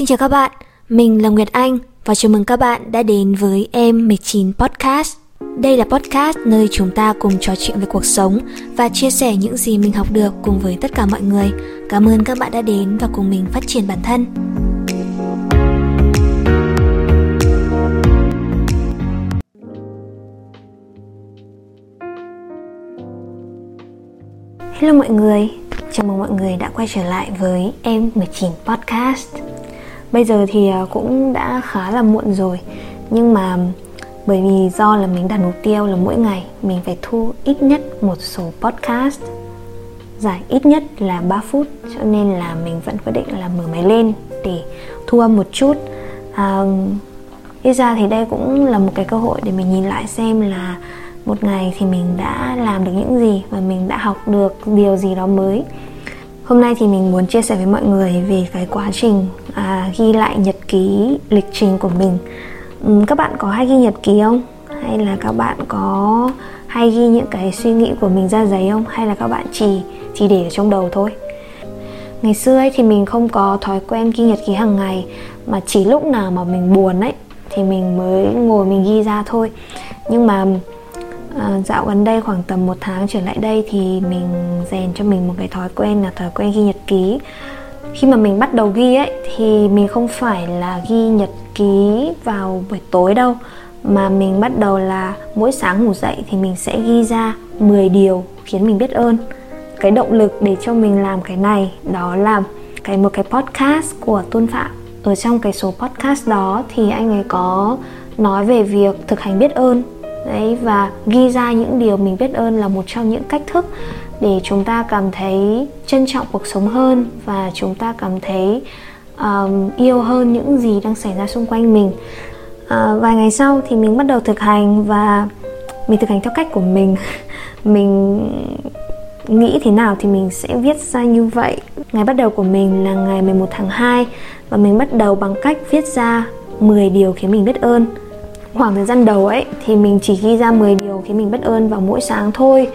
Xin chào các bạn, mình là Nguyệt Anh và chào mừng các bạn đã đến với Em 19 Podcast. Đây là podcast nơi chúng ta cùng trò chuyện về cuộc sống và chia sẻ những gì mình học được cùng với tất cả mọi người. Cảm ơn các bạn đã đến và cùng mình phát triển bản thân. Hello mọi người, chào mừng mọi người đã quay trở lại với Em 19 Podcast Bây giờ thì ờ, cũng đã khá là muộn rồi. Nhưng mà bởi vì do là mình đặt mục tiêu là mỗi ngày mình phải thu ít nhất một số podcast. Dài ít nhất là 3 phút cho nên là mình vẫn quyết định là mở máy lên để thu âm một chút. À, ít ra thì đây cũng là một cái cơ hội để mình nhìn lại xem là một ngày thì mình đã làm được những gì và mình đã học được điều gì đó mới hôm nay thì mình muốn chia sẻ với mọi người về cái quá trình à, ghi lại nhật ký lịch trình của mình. Ừ, các bạn có hay ghi nhật ký không? Hay là các bạn có hay ghi những cái suy nghĩ của mình ra giấy không? Hay là các bạn chỉ chỉ để ở trong đầu thôi? Ngày xưa ấy thì mình không có thói quen ghi nhật ký hàng ngày mà chỉ lúc nào mà mình buồn ấy thì mình mới ngồi mình ghi ra thôi. Nhưng mà à, dạo gần đây khoảng tầm một tháng trở lại đây thì mình rèn cho mình một cái thói quen là thói quen ghi nhật ký. Khi mà mình bắt đầu ghi ấy thì mình không phải là ghi nhật ký vào buổi tối đâu mà mình bắt đầu là mỗi sáng ngủ dậy thì mình sẽ ghi ra 10 điều khiến mình biết ơn. Cái động lực để cho mình làm cái này đó là cái một cái podcast của Tôn Phạm. Ở trong cái số podcast đó thì anh ấy có nói về việc thực hành biết ơn đấy và ghi ra những điều mình biết ơn là một trong những cách thức để chúng ta cảm thấy trân trọng cuộc sống hơn và chúng ta cảm thấy um, yêu hơn những gì đang xảy ra xung quanh mình. À, vài ngày sau thì mình bắt đầu thực hành và mình thực hành theo cách của mình. Mình nghĩ thế nào thì mình sẽ viết ra như vậy. Ngày bắt đầu của mình là ngày 11 tháng 2 và mình bắt đầu bằng cách viết ra 10 điều khiến mình biết ơn khoảng thời gian đầu ấy thì mình chỉ ghi ra 10 điều khiến mình bất ơn vào mỗi sáng thôi.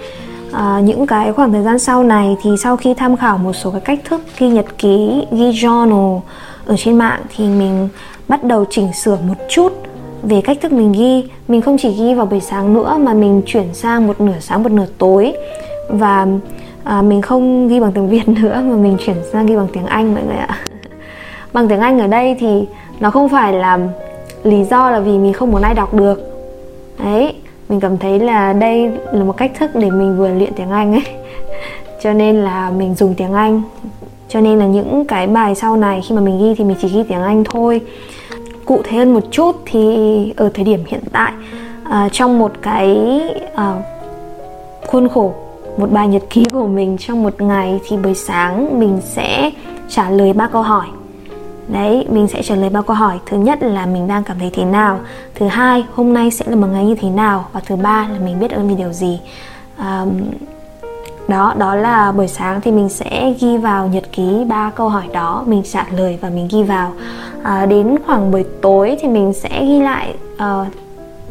À, những cái khoảng thời gian sau này thì sau khi tham khảo một số cái cách thức ghi nhật ký ghi journal ở trên mạng thì mình bắt đầu chỉnh sửa một chút về cách thức mình ghi. Mình không chỉ ghi vào buổi sáng nữa mà mình chuyển sang một nửa sáng một nửa tối. Và à, mình không ghi bằng tiếng việt nữa mà mình chuyển sang ghi bằng tiếng anh mọi người ạ. Bằng tiếng anh ở đây thì nó không phải là lý do là vì mình không muốn ai đọc được. Đấy mình cảm thấy là đây là một cách thức để mình vừa luyện tiếng anh ấy. Cho nên là mình dùng tiếng anh. Cho nên là những cái bài sau này khi mà mình ghi thì mình chỉ ghi tiếng anh thôi. Cụ thể hơn một chút thì ở thời điểm hiện tại uh, trong một cái uh, khuôn khổ một bài nhật ký của mình trong một ngày thì buổi sáng mình sẽ trả lời ba câu hỏi đấy mình sẽ trả lời ba câu hỏi. Thứ nhất là mình đang cảm thấy thế nào? Thứ hai hôm nay sẽ là một ngày như thế nào? Và thứ ba là mình biết ơn vì điều gì? Um, đó đó là buổi sáng thì mình sẽ ghi vào nhật ký ba câu hỏi đó. Mình trả lời và mình ghi vào. À, đến khoảng buổi tối thì mình sẽ ghi lại uh,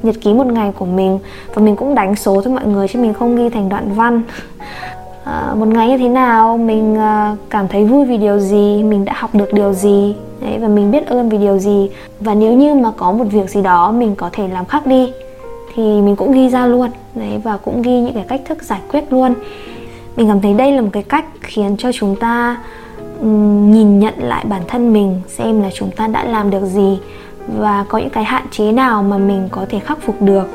nhật ký một ngày của mình. Và mình cũng đánh số cho mọi người chứ mình không ghi thành đoạn văn. Ờ, một ngày như thế nào mình uh, cảm thấy vui vì điều gì mình đã học được điều gì? Đấy và mình biết ơn vì điều gì? Và nếu như mà có một việc gì đó mình có thể làm khác đi thì mình cũng ghi ra luôn. Đấy và cũng ghi những cái cách thức giải quyết luôn. Mình cảm thấy đây là một cái cách khiến cho chúng ta um, nhìn nhận lại bản thân mình xem là chúng ta đã làm được gì và có những cái hạn chế nào mà mình có thể khắc phục được.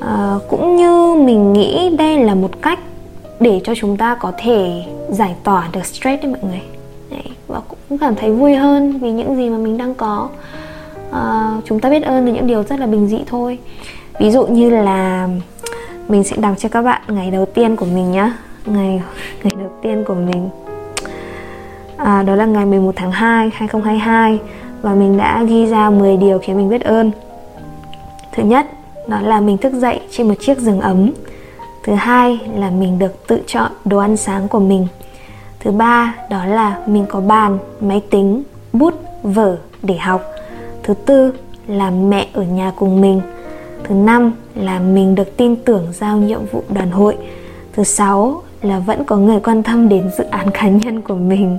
À, cũng như mình nghĩ đây là một cách để cho chúng ta có thể giải tỏa được stress đấy mọi người. Đấy, và cũng cảm thấy vui hơn vì những gì mà mình đang có. À, chúng ta biết ơn về những điều rất là bình dị thôi. Ví dụ như là mình sẽ đọc cho các bạn ngày đầu tiên của mình nhá. Ngày ngày đầu tiên của mình. À, đó là ngày 11 tháng 2 2022 và mình đã ghi ra 10 điều khiến mình biết ơn. Thứ nhất đó là mình thức dậy trên một chiếc giường ấm thứ hai là mình được tự chọn đồ ăn sáng của mình. Thứ ba đó là mình có bàn, máy tính, bút, vở để học. Thứ tư là mẹ ở nhà cùng mình. Thứ năm là mình được tin tưởng giao nhiệm vụ đoàn hội. Thứ sáu là vẫn có người quan tâm đến dự án cá nhân của mình.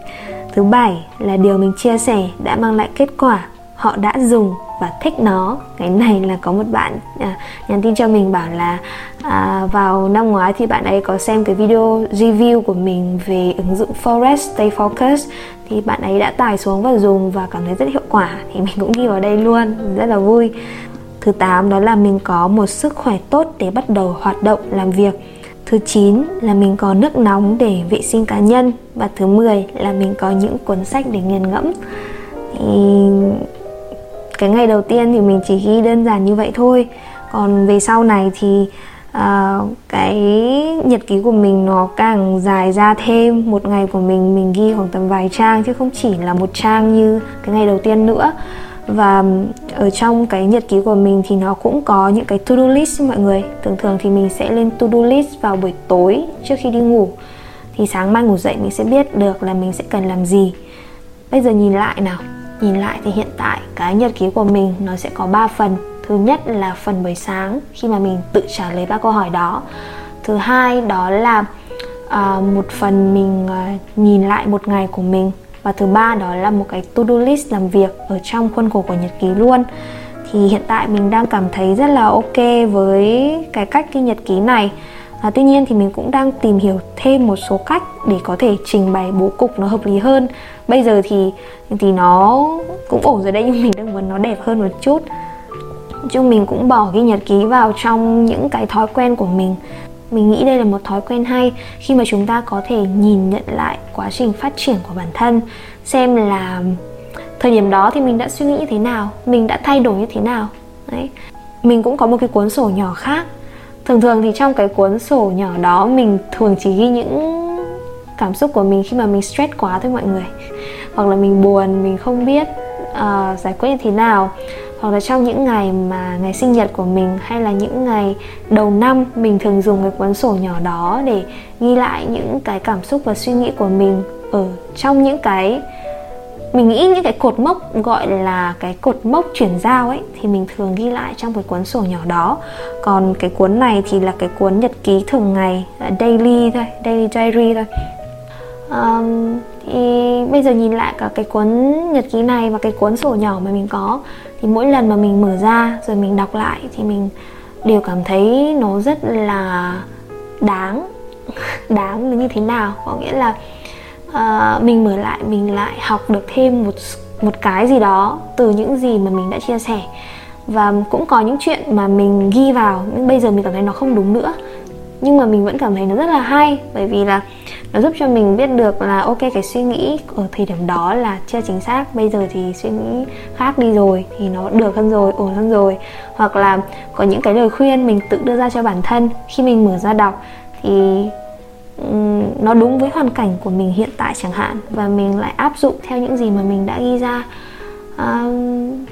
Thứ bảy là điều mình chia sẻ đã mang lại kết quả họ đã dùng và thích nó. Cái này là có một bạn à, nhắn tin cho mình bảo là à, vào năm ngoái thì bạn ấy có xem cái video review của mình về ứng dụng Forest Stay Focus thì bạn ấy đã tải xuống và dùng và cảm thấy rất hiệu quả. Thì mình cũng ghi vào đây luôn rất là vui. Thứ 8 đó là mình có một sức khỏe tốt để bắt đầu hoạt động làm việc. Thứ 9 là mình có nước nóng để vệ sinh cá nhân. Và thứ 10 là mình có những cuốn sách để nghiền ngẫm. Thì cái ngày đầu tiên thì mình chỉ ghi đơn giản như vậy thôi. Còn về sau này thì uh, cái nhật ký của mình nó càng dài ra thêm. Một ngày của mình mình ghi khoảng tầm vài trang chứ không chỉ là một trang như cái ngày đầu tiên nữa. Và ở trong cái nhật ký của mình thì nó cũng có những cái to-do list mọi người. Thường thường thì mình sẽ lên to-do list vào buổi tối trước khi đi ngủ. Thì sáng mai ngủ dậy mình sẽ biết được là mình sẽ cần làm gì. Bây giờ nhìn lại nào nhìn lại thì hiện tại cái nhật ký của mình nó sẽ có 3 phần. Thứ nhất là phần buổi sáng khi mà mình tự trả lời ba câu hỏi đó. Thứ hai đó là uh, một phần mình uh, nhìn lại một ngày của mình. Và thứ ba đó là một cái to-do list làm việc ở trong khuôn khổ của nhật ký luôn. Thì hiện tại mình đang cảm thấy rất là ok với cái cách ghi nhật ký này à, tuy nhiên thì mình cũng đang tìm hiểu thêm một số cách để có thể trình bày bố cục nó hợp lý hơn. Bây giờ thì thì nó cũng ổn rồi đấy nhưng mình đang muốn nó đẹp hơn một chút. Chung mình cũng bỏ ghi nhật ký vào trong những cái thói quen của mình. Mình nghĩ đây là một thói quen hay khi mà chúng ta có thể nhìn nhận lại quá trình phát triển của bản thân xem là thời điểm đó thì mình đã suy nghĩ như thế nào mình đã thay đổi như thế nào. Đấy. Mình cũng có một cái cuốn sổ nhỏ khác thường thường thì trong cái cuốn sổ nhỏ đó mình thường chỉ ghi những cảm xúc của mình khi mà mình stress quá thôi mọi người. Hoặc là mình buồn mình không biết uh, giải quyết như thế nào. Hoặc là trong những ngày mà ngày sinh nhật của mình hay là những ngày đầu năm mình thường dùng cái cuốn sổ nhỏ đó để ghi lại những cái cảm xúc và suy nghĩ của mình ở trong những cái mình nghĩ những cái cột mốc gọi là cái cột mốc chuyển giao ấy thì mình thường ghi lại trong cái cuốn sổ nhỏ đó. Còn cái cuốn này thì là cái cuốn nhật ký thường ngày à, daily thôi daily diary thôi. Um, thì bây giờ nhìn lại cả cái cuốn nhật ký này và cái cuốn sổ nhỏ mà mình có thì mỗi lần mà mình mở ra rồi mình đọc lại thì mình đều cảm thấy nó rất là đáng đáng là như thế nào. Có nghĩa là uh, mình mở lại mình lại học được thêm một một cái gì đó từ những gì mà mình đã chia sẻ. Và cũng có những chuyện mà mình ghi vào nhưng bây giờ mình cảm thấy nó không đúng nữa. Nhưng mà mình vẫn cảm thấy nó rất là hay bởi vì là nó giúp cho mình biết được là ok cái suy nghĩ ở thời điểm đó là chưa chính xác bây giờ thì suy nghĩ khác đi rồi thì nó được hơn rồi ổn hơn rồi. Hoặc là có những cái lời khuyên mình tự đưa ra cho bản thân khi mình mở ra đọc thì nó đúng với hoàn cảnh của mình hiện tại chẳng hạn và mình lại áp dụng theo những gì mà mình đã ghi ra. Um,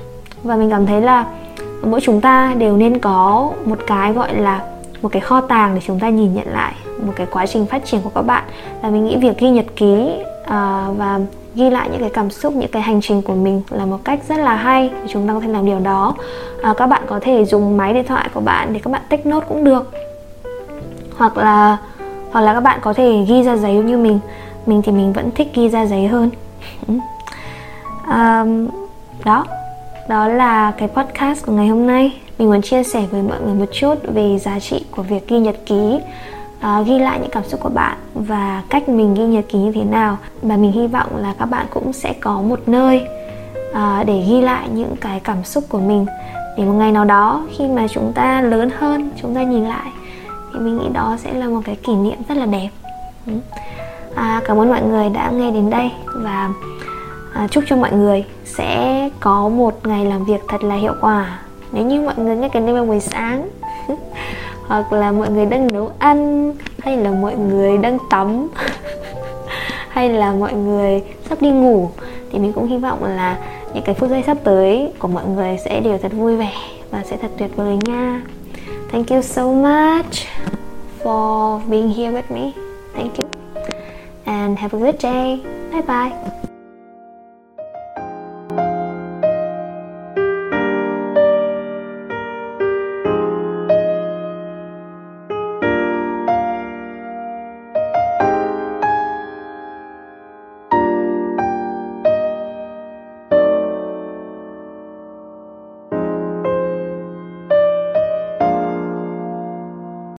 và mình cảm thấy là mỗi chúng ta đều nên có một cái gọi là một cái kho tàng để chúng ta nhìn nhận lại một cái quá trình phát triển của các bạn. Là mình nghĩ việc ghi nhật ký ờ, và ghi lại những cái cảm xúc những cái hành trình của mình là một cách rất là hay để chúng ta có thể làm điều đó. À, các bạn có thể dùng máy điện thoại của bạn để các bạn take note cũng được. Hoặc là hoặc là các bạn có thể ghi ra giấy như mình. Mình thì mình vẫn thích ghi ra giấy hơn. Um, đó. Đó là cái podcast của ngày hôm nay. Mình muốn chia sẻ với mọi người một chút về giá trị của việc ghi nhật ký uh, ghi lại những cảm xúc của bạn và cách mình ghi nhật ký như thế nào. Và mình hy vọng là các bạn cũng sẽ có một nơi uh, để ghi lại những cái cảm xúc của mình. Để một ngày nào đó khi mà chúng ta lớn hơn chúng ta nhìn lại thì mình nghĩ đó sẽ là một cái kỷ niệm rất là đẹp. Ừ. À, cảm ơn mọi người đã nghe đến đây và à, chúc cho mọi người sẽ có một ngày làm việc thật là hiệu quả. Nếu như mọi người nghe cái này vào buổi sáng hoặc là mọi người đang nấu ăn hay là mọi người đang tắm hay là mọi người sắp đi ngủ thì mình cũng hy vọng là những cái phút giây sắp tới của mọi người sẽ đều thật vui vẻ và sẽ thật tuyệt vời nha. Thank you so much for being here with me. Thank you. And have a good day. Bye bye